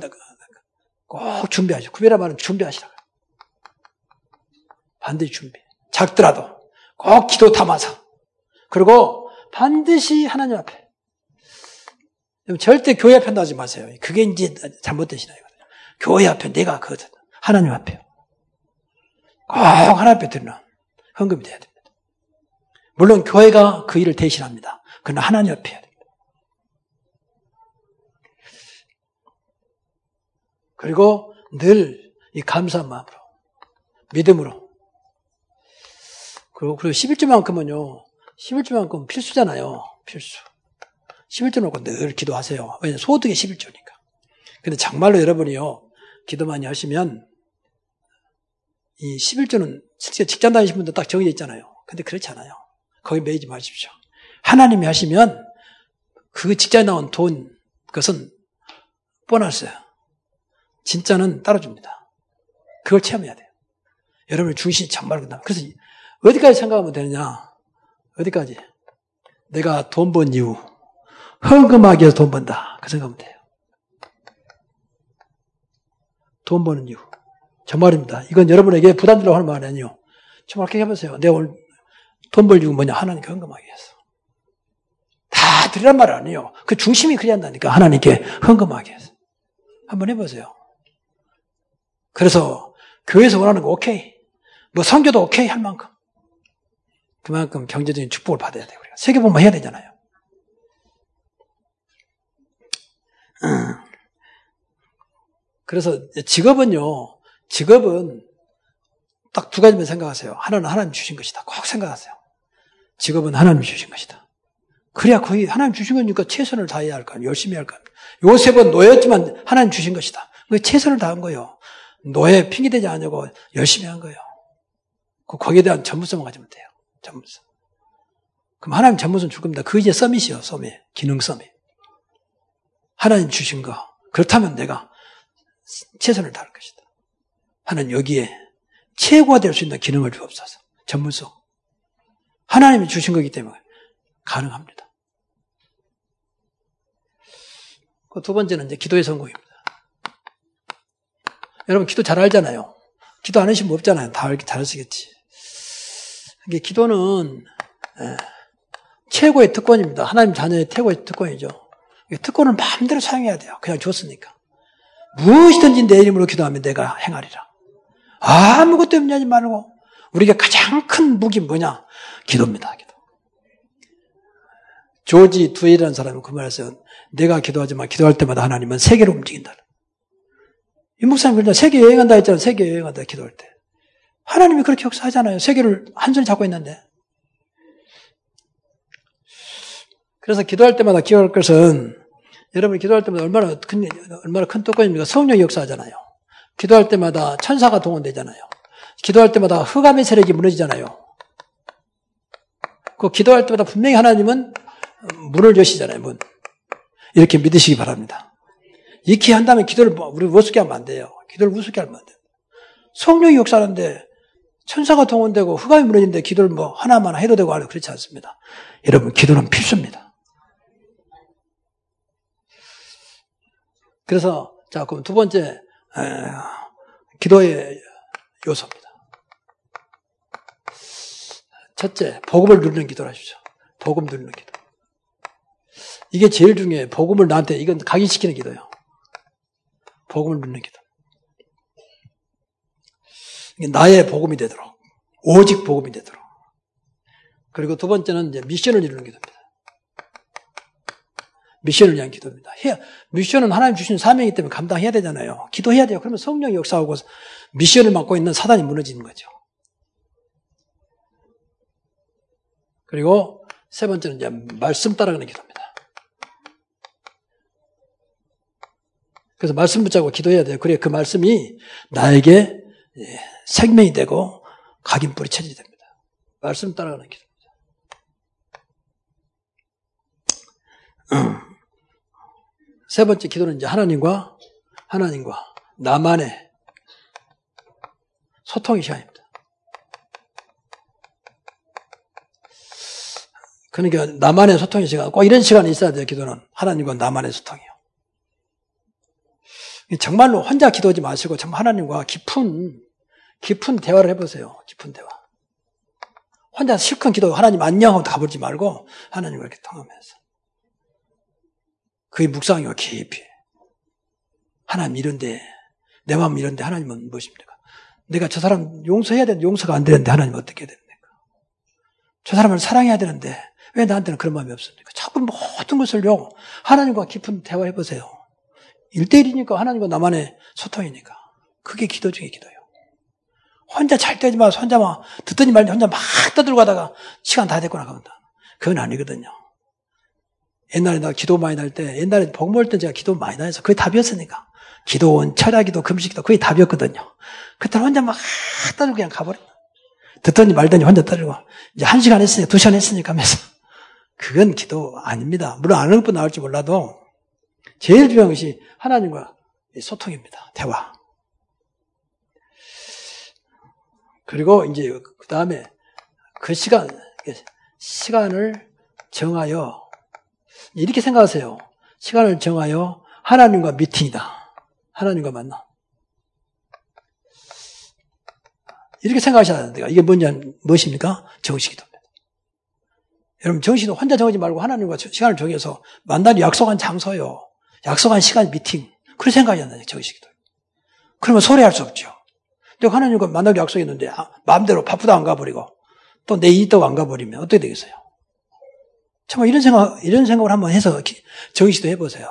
꼭 준비하시오. 구별하 말은 준비하시라. 반드시 준비. 작더라도 꼭 기도 담아서. 그리고 반드시 하나님 앞에. 절대 교회 앞에 나지 마세요. 그게 이제 잘못된 신앙이거든요. 교회 앞에 내가 그 하나님 앞에요. 꼭 하나님 앞에 드리는 헌금이 돼야 됩니다. 물론 교회가 그 일을 대신합니다. 그러나 하나님 옆에 해야 됩니다. 그리고 늘 이 감사한 마음으로, 믿음으로. 그리고, 그리고 11주만큼은요, 11주만큼 필수잖아요. 필수. 11주 놓고 늘 기도하세요. 왜냐면 소득이 11주니까. 근데 정말로 여러분이요, 기도 많이 하시면, 이 11조는 실제 직장 다니신 분들 딱 정해져 있잖아요. 근데 그렇지 않아요. 거기 매이지 마십시오. 하나님이 하시면 그 직장에 나온 돈, 그것은 보너스. 진짜는 따라줍니다. 그걸 체험해야 돼요. 여러분의 중심이 정말 그다 그래서 어디까지 생각하면 되느냐? 어디까지? 내가 돈 번 이유. 헌금하기 위해서 돈 번다. 그 생각하면 돼요. 돈 버는 이유. 정말입니다. 이건 여러분에게 부담 주려고 하는 말이 아니에요. 정말 그렇게 해보세요. 내가 오늘 돈벌 이유 뭐냐? 하나님께 헌금하기 위해서. 다 드리란 말 아니에요. 그 중심이 그래야 한다니까. 하나님께 헌금하기 위해서. 한번 해보세요. 그래서 교회에서 원하는 거 오케이. 뭐 성교도 오케이 할 만큼. 그만큼 경제적인 축복을 받아야 돼요. 우리가 세계복만 해야 되잖아요. 그래서 직업은요, 직업은 딱 두 가지만 생각하세요. 하나는 하나님 주신 것이다. 꼭 생각하세요. 직업은 하나님 주신 것이다. 그래야 거의 하나님 주신 거니까 최선을 다해야 할 거 아니에요. 열심히 할 거 아니에요. 요셉은 노예였지만 하나님 주신 것이다. 그 최선을 다한 거예요. 노예 핑계대지 않냐고 열심히 한 거예요. 그 거기에 대한 전문성을 가지면 돼요. 전문성. 그럼 하나님 전문성 줄 겁니다. 그 이제 서밋이요, 서밋. 기능 서밋. 하나님 주신 거. 그렇다면 내가 최선을 다할 것이다. 하나님 여기에 최고가 될 수 있는 기능을 주옵소서. 전문성. 하나님이 주신 거기 때문에 가능합니다. 그 두 번째는 이제 기도의 성공입니다. 여러분 기도 잘 알잖아요. 기도 안 하시면 없잖아요. 다 잘 쓰겠지. 이게 기도는 예, 최고의 특권입니다. 하나님 자녀의 최고의 특권이죠. 특권을 마음대로 사용해야 돼요. 그냥 줬으니까. 무엇이든지 내 이름으로 기도하면 내가 행하리라. 아무것도 염려하지 말고 우리가 가장 큰 무기 뭐냐? 기도입니다. 기도. 조지 두이라는 사람은 그 말했어요. 내가 기도하지만 기도할 때마다 하나님은 세계로 움직인다. 이 목사님 그냥 세계 여행한다 했잖아요. 세계 여행한다 기도할 때. 하나님이 그렇게 역사하잖아요. 세계를 한 손에 잡고 있는데. 그래서 기도할 때마다 기억할 것은 여러분이 기도할 때마다 얼마나 큰, 얼마나 큰 똑같입니까? 성령이 역사하잖아요. 기도할 때마다 천사가 동원되잖아요. 기도할 때마다 흑암의 세력이 무너지잖아요. 그 기도할 때마다 분명히 하나님은 문을 여시잖아요, 문. 이렇게 믿으시기 바랍니다. 이렇게 한다면 기도를 뭐, 우리 우습게 하면 안 돼요. 기도를 우습게 하면 안 돼요. 성령이 역사하는데 천사가 동원되고 흑암이 무너지는데 기도를 뭐 하나만 해도 되고 하려 그렇지 않습니다. 여러분, 기도는 필수입니다. 그래서 자 그럼 두 번째 에, 기도의 요소입니다. 첫째, 복음을 누리는 기도를 하십시오. 복음 누리는 기도. 이게 제일 중요해요. 복음을 나한테 이건 각인시키는 기도예요. 복음을 누리는 기도. 나의 복음이 되도록 오직 복음이 되도록. 그리고 두 번째는 이제 미션을 이루는 기도입니다. 미션을 위한 기도입니다. 해야, 미션은 하나님 주신 사명이기 때문에 감당해야 되잖아요. 기도해야 돼요. 그러면 성령이 역사하고 미션을 맡고 있는 사단이 무너지는 거죠. 그리고 세 번째는 이제 말씀 따라가는 기도입니다. 그래서 말씀 붙잡고 기도해야 돼요. 그래 그 말씀이 나에게 예, 생명이 되고 각인뿌리 쳐지게 됩니다. 말씀 따라가는 기도입니다. 세 번째 기도는 이제 하나님과 하나님과 나만의 소통의 시간입니다. 그러니까 나만의 소통의 시간, 꼭 이런 시간이 있어야 돼요, 기도는. 하나님과 나만의 소통이요. 정말로 혼자 기도하지 마시고, 참 하나님과 깊은, 깊은 대화를 해보세요. 깊은 대화. 혼자 실컷 기도, 하나님 안녕 하고 가보지 말고, 하나님과 이렇게 통하면서. 그의 묵상이와 깊이. 하나님 이런데, 내 마음 이런데 하나님은 무엇입니까? 내가 저 사람 용서해야 되는데 용서가 안 되는데 하나님 어떻게 해야 됩니까? 저 사람을 사랑해야 되는데 왜 나한테는 그런 마음이 없습니까? 자꾸 모든 것을요, 하나님과 깊은 대화해 보세요. 일대일이니까 하나님과 나만의 소통이니까. 그게 기도 중에 기도예요. 혼자 잘 때지 마, 혼자 막, 듣더니 말니 혼자 막 떠들고 가다가 시간 다 됐구나, 그런다. 그건 아니거든요. 옛날에 나 기도 많이 날 때, 옛날에 복 먹을 때 제가 기도 많이 나해서 그게 답이었으니까. 기도원, 철야기도, 금식기도 그게 답이었거든요. 그때 혼자 막 떠들고 그냥 가버렸다. 듣더니 말더니 혼자 떠들고. 이제 한 시간 했으니까, 두 시간 했으니까 하면서. 그건 기도 아닙니다. 물론 아는 것도 나올지 몰라도 제일 중요한 것이 하나님과 소통입니다. 대화. 그리고 이제 그 다음에 그 시간, 시간을 정하여 이렇게 생각하세요. 시간을 정하여 하나님과 미팅이다. 하나님과 만나. 이렇게 생각하셔야 됩니다. 이게 뭐냐, 무엇입니까? 정식이도입니다. 여러분, 정식도 혼자 정하지 말고 하나님과 시간을 정해서 만날 약속한 장소요. 약속한 시간 미팅. 그런 생각이 안 나요, 정식이도. 그러면 소리할 수 없죠. 내가 하나님과 만나기 약속했는데, 아, 마음대로 바쁘다 안 가버리고, 또 내 있다고 안 가버리면 어떻게 되겠어요? 정말 이런 생각, 이런 생각을 한번 해서 정의시도 해보세요.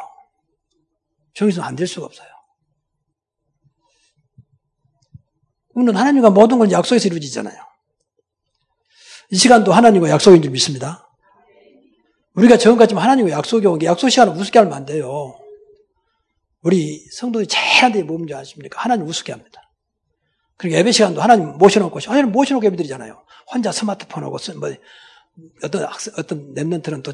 정의시도 안될 수가 없어요. 우리는 하나님과 모든 걸 약속해서 이루어지잖아요. 이 시간도 하나님과 약속인 줄 믿습니다. 우리가 지금까지 하나님과 약속이 온 게 약속 시간을 우습게 하면 안 돼요. 우리 성도들이 제일 한데 뭔지 아십니까? 하나님 우습게 합니다. 그리고 예배 시간도 하나님 모셔놓고, 하나님 모셔놓고 예배 드리잖아요. 혼자 스마트폰하고, 뭐, 어떤 학생, 어떤 랩런트는 또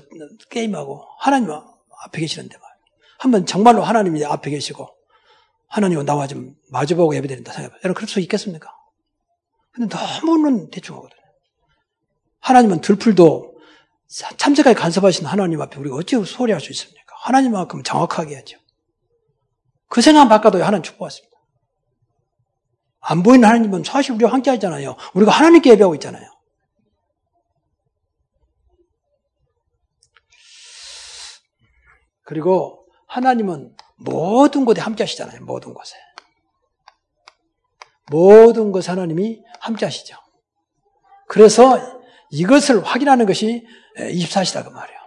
게임하고 하나님 앞에 계시는데 말. 한번 정말로 하나님이 앞에 계시고 하나님과 나와 좀 마주보고 예배 드린다 생각해봐요. 여러분 그럴 수 있겠습니까? 근데 너무는 대충 하거든요. 하나님은 들풀도 참새까지 간섭하신 하나님 앞에 우리가 어찌 소리할 수 있습니까? 하나님만큼 정확하게 하죠. 그 생각 바꿔도 하나님 축복했습니다. 안 보이는 하나님은 사실 우리와 함께 하잖아요. 우리가 하나님께 예배하고 있잖아요. 그리고 하나님은 모든 곳에 함께 하시잖아요. 모든 곳에. 모든 곳에 하나님이 함께 하시죠. 그래서 이것을 확인하는 것이 24시다 그 말이에요.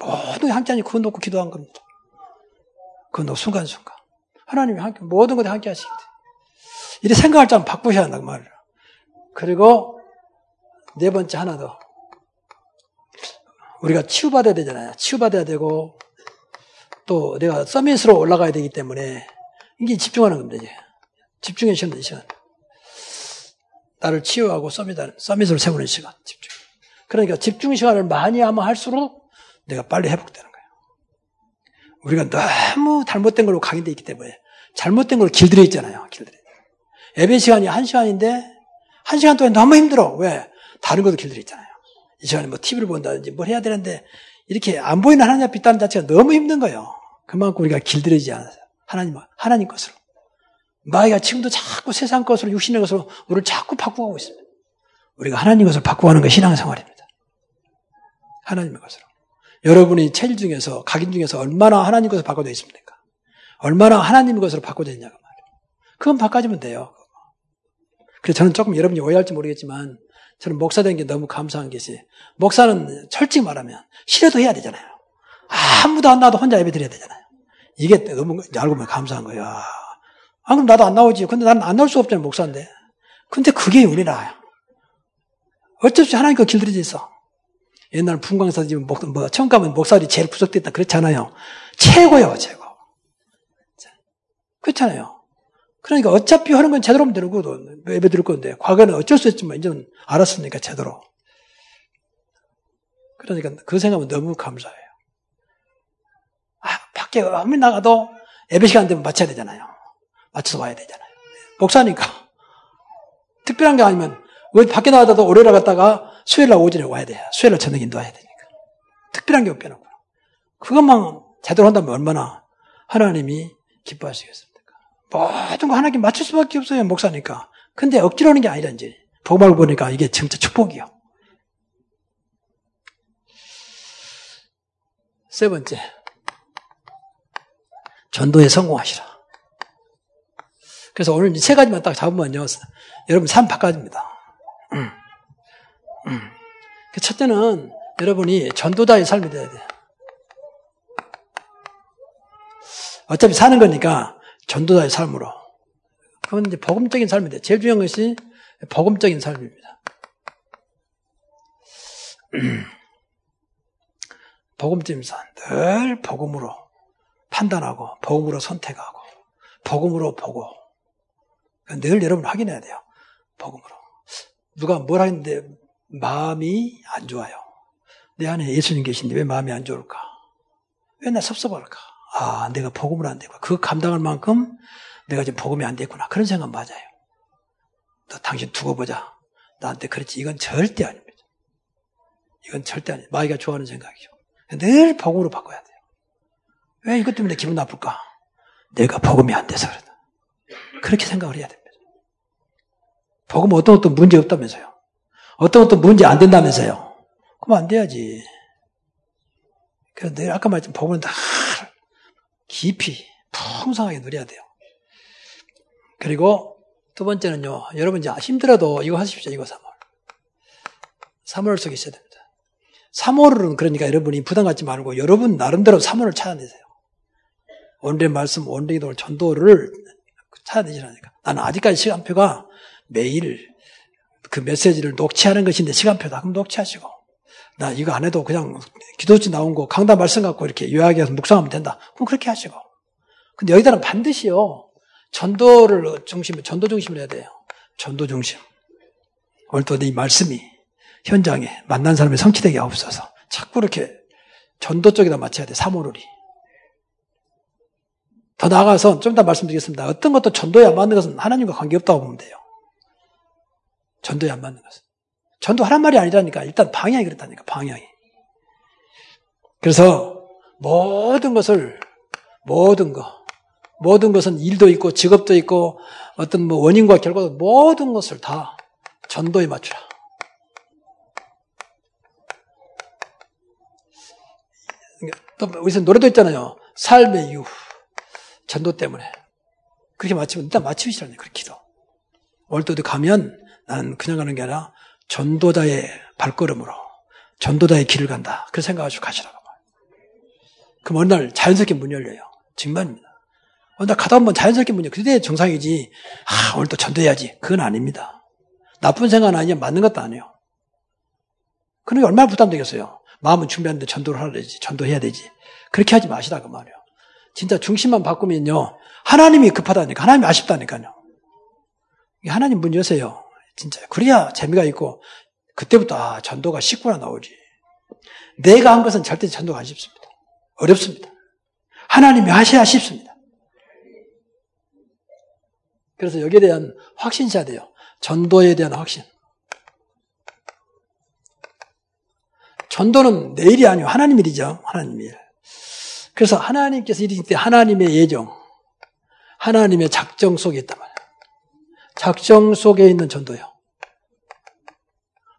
모든 게 함께 하니 그거 놓고 기도한 겁니다. 그거 놓고 순간순간. 하나님이 함께, 모든 곳에 함께 하시거든. 이렇게 생각할 줄 바꾸셔야 한다그 말이에요. 그리고 네 번째 하나 더. 우리가 치유받아야 되잖아요. 치유받아야 되고, 또 내가 서밋으로 올라가야 되기 때문에 이게 집중하는 겁니다. 이제. 집중의 시간, 이 시간. 나를 치유하고 서밋, 서밋으로 세우는 시간, 집중. 그러니까 집중 시간을 많이 하면 할수록 내가 빨리 회복되는 거예요. 우리가 너무 잘못된 걸로 강의되어 있기 때문에 잘못된 걸로 길들여 있잖아요. 길들여. 예배 시간이 한 시간인데 한 시간 동안 너무 힘들어. 왜? 다른 것도 길들여 있잖아요. 이 시간에 뭐 TV를 본다든지 뭘 해야 되는데 이렇게 안 보이는 하나님 앞에 있다는 자체가 너무 힘든 거예요. 그만큼 우리가 길들이지 않아서 하나님, 하나님 것으로. 마귀가 지금도 자꾸 세상 것으로 육신의 것으로 우리를 자꾸 바꾸고 있습니다. 우리가 하나님 것을 바꾸는 게 신앙생활입니다. 하나님의 것으로. 여러분이 체질 중에서, 각인 중에서 얼마나 하나님 것을 바꿔져 있습니까? 얼마나 하나님 것으로 바꿔져 있냐고 말이에요. 그건 바꿔주면 돼요. 그래서 저는 조금 여러분이 오해할지 모르겠지만, 저는 목사 된 게 너무 감사한 것이, 목사는 솔직히 말하면, 싫어도 해야 되잖아요. 아무도 안 나와도 혼자 예배 드려야 되잖아요. 이게 너무 알고 보면 감사한 거야. 아, 그럼 나도 안 나오지. 근데 나는 안 나올 수 없잖아요, 목사인데. 근데 그게 우리나라야. 어쩔 수 없이 하나님 거 길들여져 있어. 옛날 풍광사 집 목, 뭐, 처음 가면 목사들이 제일 구속됐다 그렇잖아요. 최고요, 최고. 그렇잖아요. 그러니까 어차피 하는 건 제대로 하면 되는 거든. 예배 드릴 건데. 과거에는 어쩔 수 없지만 이제는 알았으니까 제대로. 그러니까 그 생각은 너무 감사해요. 아, 밖에 아무리 나가도 예배 시간 되면 맞춰야 되잖아요. 맞춰서 와야 되잖아요. 목사니까. 특별한 게 아니면 밖에 나가다도 오래 나갔다가 수요일 날 오전에 와야 돼요. 수요일 날 저녁 인도해야 되니까. 특별한 게 빼놓고. 그것만 제대로 한다면 얼마나 하나님이 기뻐하시겠습니까? 모든 거 하나님께 맞출 수밖에 없어요. 목사니까. 근데 억지로 하는 게 아니라 이제 복음을 보니까 이게 진짜 축복이요. 세 번째. 전도에 성공하시라. 그래서 오늘 세 가지만 딱 잡으면요. 여러분 삶 바꿔집니다. 음. 음. 그 첫째는 여러분이 전도자의 삶이 돼야 돼요. 어차피 사는 거니까 전도자의 삶으로. 그건 이제 복음적인 돼. 제일 중요한 것이 복음적인 삶입니다. 복음적인 삶. 늘 복음으로 판단하고, 복음으로 선택하고, 복음으로 보고. 늘 여러분 확인해야 돼요. 복음으로. 누가 뭘 하는데 마음이 안 좋아요. 내 안에 예수님 계신데 왜 마음이 안 좋을까? 왜 나 섭섭할까? 아, 내가 복음을 안 되고 그 감당할 만큼 내가 지금 복음이 안 됐구나. 그런 생각 맞아요. 너 당신 두고 보자. 나한테 그랬지. 이건 절대 아닙니다. 이건 절대 아니에요. 마귀가 좋아하는 생각이죠. 늘 복음으로 바꿔야 돼요. 왜 이것 때문에 기분 나쁠까? 내가 복음이 안 돼서 그러다. 그렇게 생각을 해야 됩니다. 복음 어떤 어떤 문제 없다면서요. 어떤 어떤 문제 안 된다면서요. 그럼 안 돼야지. 그래서 내가 아까 말했지만 복음은 다 깊이 풍성하게 누려야 돼요. 그리고 두 번째는요. 여러분 이제 힘들어도 이거 하십시오. 이거 3월. 3월 속에 있어야 됩니다. 3월은 그러니까 여러분이 부담 갖지 말고 여러분 나름대로 3월을 찾아내세요. 원래 말씀, 원래 기도, 전도를 찾아내시라니까. 나는 아직까지 시간표가 매일 그 메시지를 녹취하는 것인데 시간표다. 그럼 녹취하시고. 나 이거 안 해도 그냥 기도지 나온 거 강단 말씀 갖고 이렇게 요약해서 묵상하면 된다. 그럼 그렇게 하시고. 근데 여기다는 반드시요. 전도를 중심, 전도 중심을 해야 돼요. 전도 중심. 오늘 또이 말씀이 현장에 만난 사람이 성취되게 없어서 자꾸 이렇게 전도 쪽에다 맞춰야 돼. 사모를이. 더 나아가서 좀더 말씀드리겠습니다. 어떤 것도 전도에 안 맞는 것은 하나님과 관계없다고 보면 돼요. 전도에 안 맞는 것은. 전도 하란 말이 아니라니까. 일단 방향이 그렇다니까, 방향이. 그래서 모든 것을, 모든 것, 모든 것은 일도 있고 직업도 있고 어떤 뭐 원인과 결과도 모든 것을 다 전도에 맞추라. 또 어디서 노래도 있잖아요. 삶의 이유. 전도 때문에. 그렇게 맞추면 일단 맞추시라는 그렇게 기도. 오늘도 가면 나는 그냥 가는 게 아니라 전도자의 발걸음으로 전도자의 길을 간다. 그 생각하시고 가시라고. 그럼 어느 날 자연스럽게 문 열려요. 정말입니다. 어느 날 가다 보면 자연스럽게 문 열려. 그때 정상이지. 아, 오늘 또 전도해야지. 그건 아닙니다. 나쁜 생각은 아니야. 맞는 것도 아니에요. 그러니까 얼마나 부담되겠어요. 마음은 준비하는데 전도를 하야 되지. 전도해야 되지. 그렇게 하지 마시라 그 말이에요. 진짜 중심만 바꾸면요. 하나님이 급하다니까. 하나님이 아쉽다니까요. 하나님 문 여세요. 진짜. 그래야 재미가 있고, 그때부터, 아, 전도가 쉽구나 나오지. 내가 한 것은 절대 전도가 안 쉽습니다. 어렵습니다. 하나님이 하셔야 쉽습니다. 그래서 여기에 대한 확신셔야 돼요. 전도에 대한 확신. 전도는 내 일이 아니고 하나님 일이죠. 하나님 일. 그래서 하나님께서 이르실 때 하나님의 예정, 하나님의 작정 속에 있단 말이에요. 작정 속에 있는 전도요.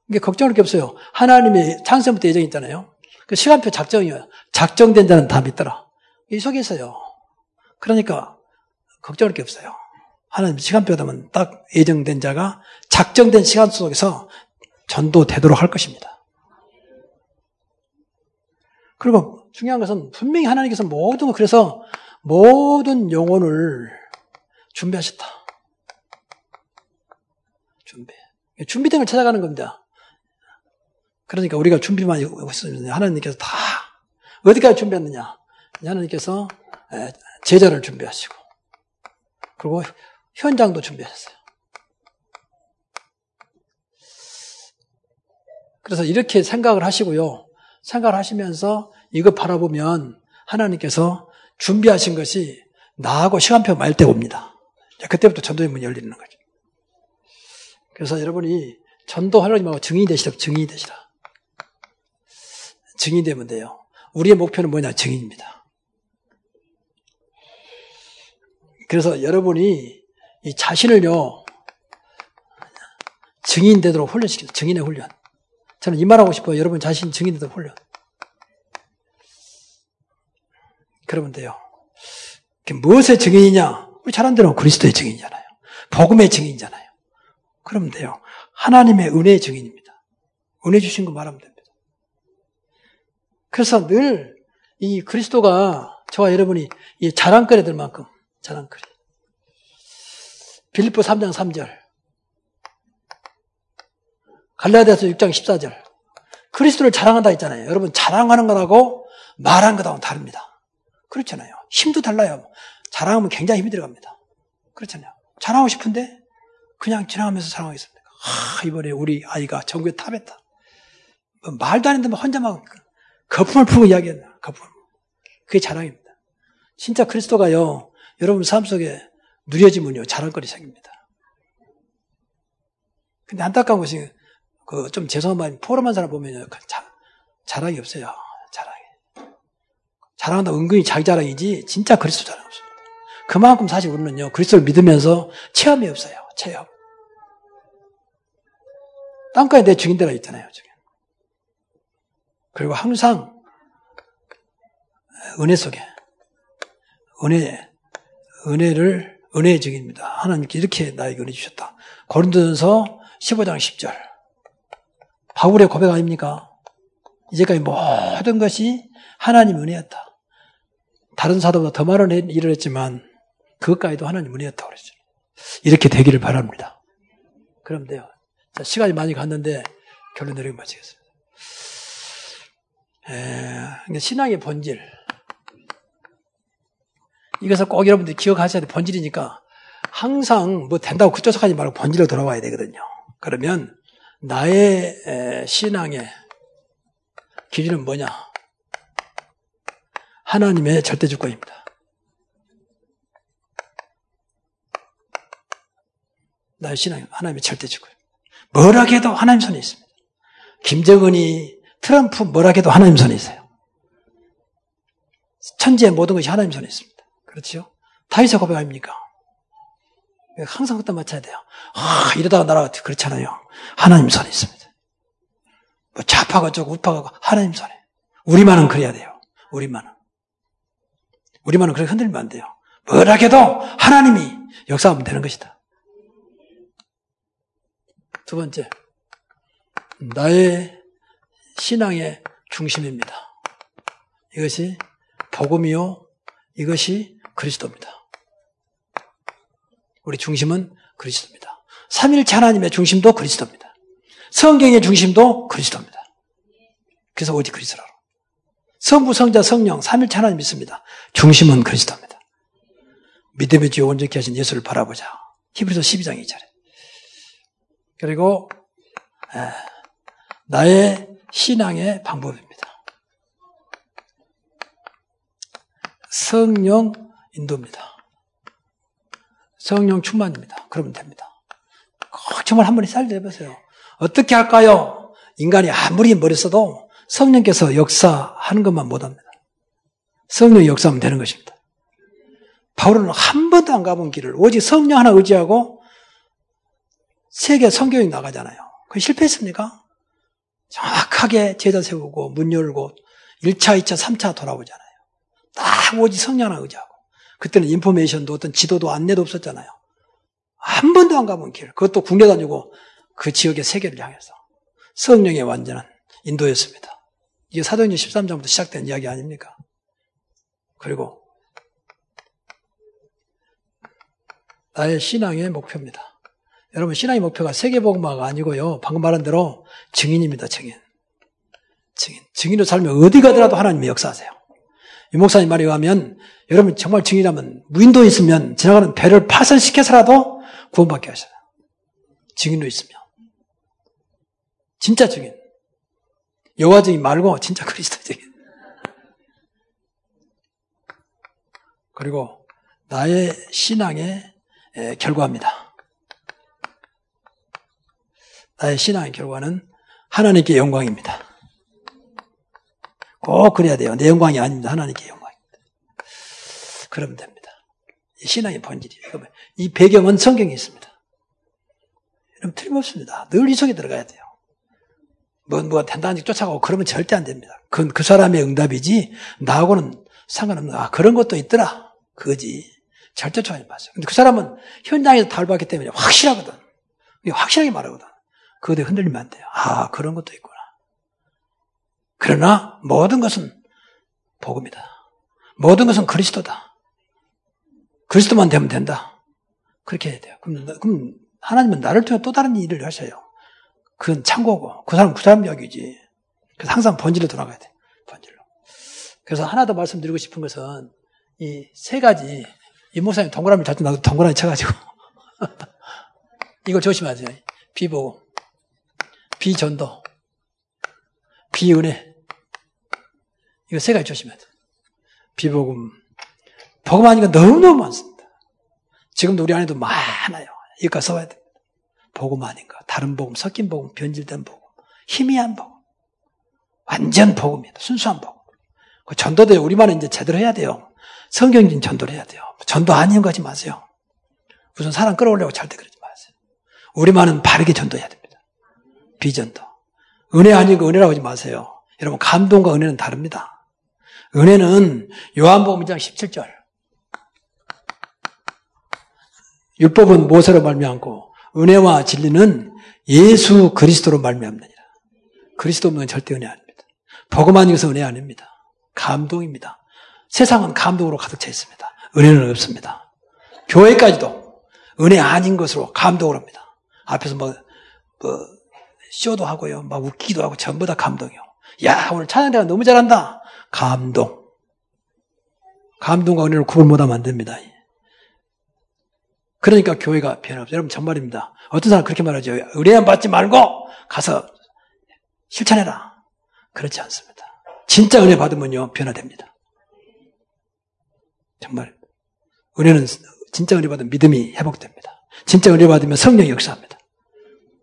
이게 걱정할 게 없어요. 하나님의 창세부터 예정이 있잖아요. 그 시간표 작정이에요. 작정된 자는 다 믿더라. 이 속에 있어요. 그러니까 걱정할 게 없어요. 하나님 시간표다면 딱 예정된 자가 작정된 시간 속에서 전도되도록 할 것입니다. 그리고 중요한 것은 분명히 하나님께서 모든 그래서 모든 영혼을 준비하셨다. 준비. 준비된 걸 찾아가는 겁니다. 그러니까 우리가 준비만 했으면 하나님께서 다 어디까지 준비했느냐? 하나님께서 제자를 준비하시고 그리고 현장도 준비하셨어요. 그래서 이렇게 생각을 하시고요. 생각을 하시면서 이거 바라보면 하나님께서 준비하신 것이 나하고 시간표 말 때 옵니다. 그때부터 전도의 문이 열리는 거죠. 그래서 여러분이 전도하려지 말고 증인이 되시라, 증인이 되시라. 증인이 되면 돼요. 우리의 목표는 뭐냐? 증인입니다. 그래서 여러분이 이 자신을요, 증인 되도록 훈련시켜요. 증인의 훈련. 저는 이 말하고 싶어요. 여러분 자신 증인 되도록 훈련. 그러면 돼요. 무엇의 증인이냐? 우리 잘안 들어 그리스도의 증인이잖아요. 복음의 증인이잖아요. 그러면 돼요. 하나님의 은혜의 증인입니다. 은혜 주신 거 말하면 됩니다. 그래서 늘 이 그리스도가 저와 여러분이 이 자랑거리 될 만큼 자랑거리. 빌립보 3장 3절. 갈라디아서 6장 14절. 그리스도를 자랑한다 했잖아요. 여러분 자랑하는 거하고 말하는 거하고 다릅니다. 그렇잖아요. 힘도 달라요. 자랑하면 굉장히 힘이 들어갑니다. 그렇잖아요. 자랑하고 싶은데 그냥 지나가면서 자랑하겠습니까? 아, 이번에 우리 아이가 전국에 탑했다. 뭐 말도 안 했는데 혼자 막 거품을 풀고 이야기했나. 거품. 그게 자랑입니다. 진짜 그리스도가요, 여러분 삶 속에 누려지면요, 자랑거리 생깁니다. 근데 안타까운 것이, 그, 좀 죄송한 말이 포럼한 사람 보면요, 그 자, 자랑이 없어요. 자랑이. 자랑한다 은근히 자기 자랑이지, 진짜 그리스도 자랑 없습니다. 그만큼 사실 우리는요, 그리스도를 믿으면서 체험이 없어요. 체험. 땅가에 내 증인대가 있잖아요. 저기. 그리고 항상 은혜 속에 은혜 은혜를 은혜의 증입니다. 하나님께 이렇게 나에게 은혜 주셨다. 고린도전서 15장 10절. 바울의 고백 아닙니까? 이제까지 모든 것이 하나님 은혜였다. 다른 사도보다 더 많은 일을 했지만 그것까지도 하나님 은혜였다고 그랬죠. 이렇게 되기를 바랍니다. 그럼 돼요. 자, 시간이 많이 갔는데 결론 내리고 마치겠습니다. 에, 신앙의 본질. 이것을 꼭 여러분들이 기억하셔야 돼. 본질이니까 항상 뭐 된다고 그쫓아가지 말고 본질로 돌아와야 되거든요. 그러면 나의 신앙의 길이는 뭐냐? 하나님의 절대 주권입니다. 나의 신앙 하나님의 절대 주권. 뭐라 해도 하나님 손에 있습니다. 김정은이 트럼프 뭐라 해도 하나님 손에 있어요. 천지의 모든 것이 하나님 손에 있습니다. 그렇죠? 다윗의 고백 아닙니까? 항상 그때 맞춰야 돼요. 아, 이러다가 나라가 그렇잖아요. 하나님 손에 있습니다. 뭐 좌파가 어쩌고 우파가 하나님 손에. 우리만은 그래야 돼요. 우리만은. 우리만은 그렇게 흔들면 안 돼요. 뭐라 해도 하나님이 역사하면 되는 것이다. 두 번째, 나의 신앙의 중심입니다. 이것이 복음이요, 이것이 그리스도입니다. 우리 중심은 그리스도입니다. 삼일체 하나님의 중심도 그리스도입니다. 성경의 중심도 그리스도입니다. 그래서 오직 그리스도로. 성부, 성자, 성령, 삼일체 하나님 믿습니다. 중심은 그리스도입니다. 믿음의 주 온전케 하신 예수를 바라보자. 히브리서 12장 2절에. 그리고 나의 신앙의 방법입니다. 성령 인도입니다. 성령 충만입니다. 그러면 됩니다. 꼭 정말 한 번에 살려 해보세요. 어떻게 할까요? 인간이 아무리 머리 써도 성령께서 역사하는 것만 못합니다. 성령이 역사하면 되는 것입니다. 바울은 한 번도 안 가본 길을 오직 성령 하나 의지하고 세계 성경이 나가잖아요. 그 실패했습니까? 정확하게 제자 세우고 문 열고 1차, 2차, 3차 돌아보잖아요. 딱 오직 성령 하나 의지하고. 그때는 인포메이션도 어떤 지도도 안내도 없었잖아요. 한 번도 안 가본 길. 그것도 국내 다니고 그 지역의 세계를 향해서. 성령의 완전한 인도였습니다. 이게 사도행전 13장부터 시작된 이야기 아닙니까? 그리고 나의 신앙의 목표입니다. 여러분 신앙의 목표가 세계복음화가 아니고요. 방금 말한 대로 증인입니다. 증인. 증인. 증인으로 살면 어디 가더라도 하나님이 역사하세요. 이 목사님 말에 의하면 여러분 정말 증인이라면 무인도 있으면 지나가는 배를 파손시켜서라도 구원받게 하셔요. 증인도 있으면. 진짜 증인. 여호와 증인 말고 진짜 그리스도 증인. 그리고 나의 신앙의 결과입니다. 나의 신앙의 결과는 하나님께 영광입니다. 꼭 그래야 돼요. 내 영광이 아닙니다. 하나님께 영광입니다. 그러면 됩니다. 이 신앙의 본질이에요. 이 배경은 성경에 있습니다. 여러분 틀림없습니다. 늘 이 속에 들어가야 돼요. 뭐, 뭐가 된다는 쫓아가고 그러면 절대 안 됩니다. 그건 그 사람의 응답이지, 나하고는 상관없는, 아, 그런 것도 있더라. 그거지. 절대 쫓아가지 마세요. 근데 그 사람은 현장에서 달봤기 때문에 확실하거든. 확실하게 말하거든. 그거에 흔들리면 안 돼요. 아, 그런 것도 있고. 그러나 모든 것은 복음이다. 모든 것은 그리스도다. 그리스도만 되면 된다. 그렇게 해야 돼요. 그럼, 그럼 하나님은 나를 통해 또 다른 일을 하셔요. 그건 창고고, 그 사람은 그 사람 이야기지. 그래서 항상 본질로 돌아가야 돼. 본질로. 그래서 하나 더 말씀드리고 싶은 것은 이 세 가지, 이 목사님 동그라미 자주 나도 동그라미 쳐가지고. 이걸 조심하세요. 비보고, 비전도, 비은혜, 이거 세 가지 조심해야 돼. 비복음, 복음 아니까 너무너무 많습니다. 지금도 우리 안에도 많아요. 이거 써야 됩니다. 복음 아닌 가. 다른 복음, 섞인 복음, 변질된 복음, 희미한 복음. 완전 복음이다. 순수한 복음. 그 전도도 우리만은 이제 제대로 해야 돼요. 성경적인 전도를 해야 돼요. 전도 아닌 거지 마세요. 무슨 사람 끌어올려고 절대 그러지 마세요. 우리만은 바르게 전도해야 됩니다. 비전도. 은혜 아니고 은혜라고 하지 마세요. 여러분, 감동과 은혜는 다릅니다. 은혜는 요한복음 2장 17절. 율법은 모세로 말미암고 은혜와 진리는 예수 그리스도로 말미암느니라. 그리스도 없는 절대 은혜 아닙니다. 복음 아니고서 은혜 아닙니다. 감동입니다. 세상은 감동으로 가득 차 있습니다. 은혜는 없습니다. 교회까지도 은혜 아닌 것으로 감동을 합니다. 앞에서 뭐, 뭐 쇼도 하고요. 막 웃기도 하고 전부 다 감동이요. 야, 오늘 찬양대가 너무 잘한다. 감동. 감동과 은혜를 구분 못하면 안 됩니다. 그러니까 교회가 변합니다. 여러분 정말입니다. 어떤 사람 그렇게 말하죠. 은혜만 받지 말고 가서 실천해라. 그렇지 않습니다. 진짜 은혜 받으면요 변화됩니다. 정말 은혜는 진짜 은혜 받으면 믿음이 회복됩니다. 진짜 은혜 받으면 성령이 역사합니다.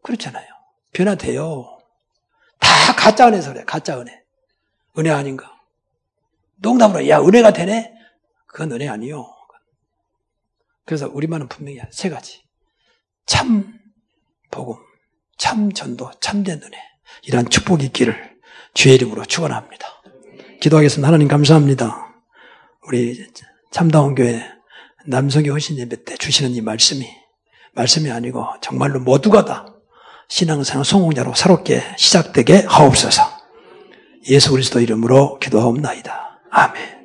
그렇잖아요. 변화돼요. 다 가짜 은혜서 그래. 가짜 은혜. 은혜 아닌가? 농담으로 야 은혜가 되네? 그건 은혜 아니요. 그래서 우리만은 분명히 세 가지. 참 복음, 참 전도, 참된 은혜. 이러한 축복이 있기를 주의 이름으로 축원합니다. 기도하겠습니다. 하나님 감사합니다. 우리 참다운 교회 남성의 헌신 예배 때 주시는 이 말씀이 말씀이 아니고 정말로 모두가 다 신앙생활 성공자로 새롭게 시작되게 하옵소서. 예수 그리스도 이름으로 기도하옵나이다. 아멘.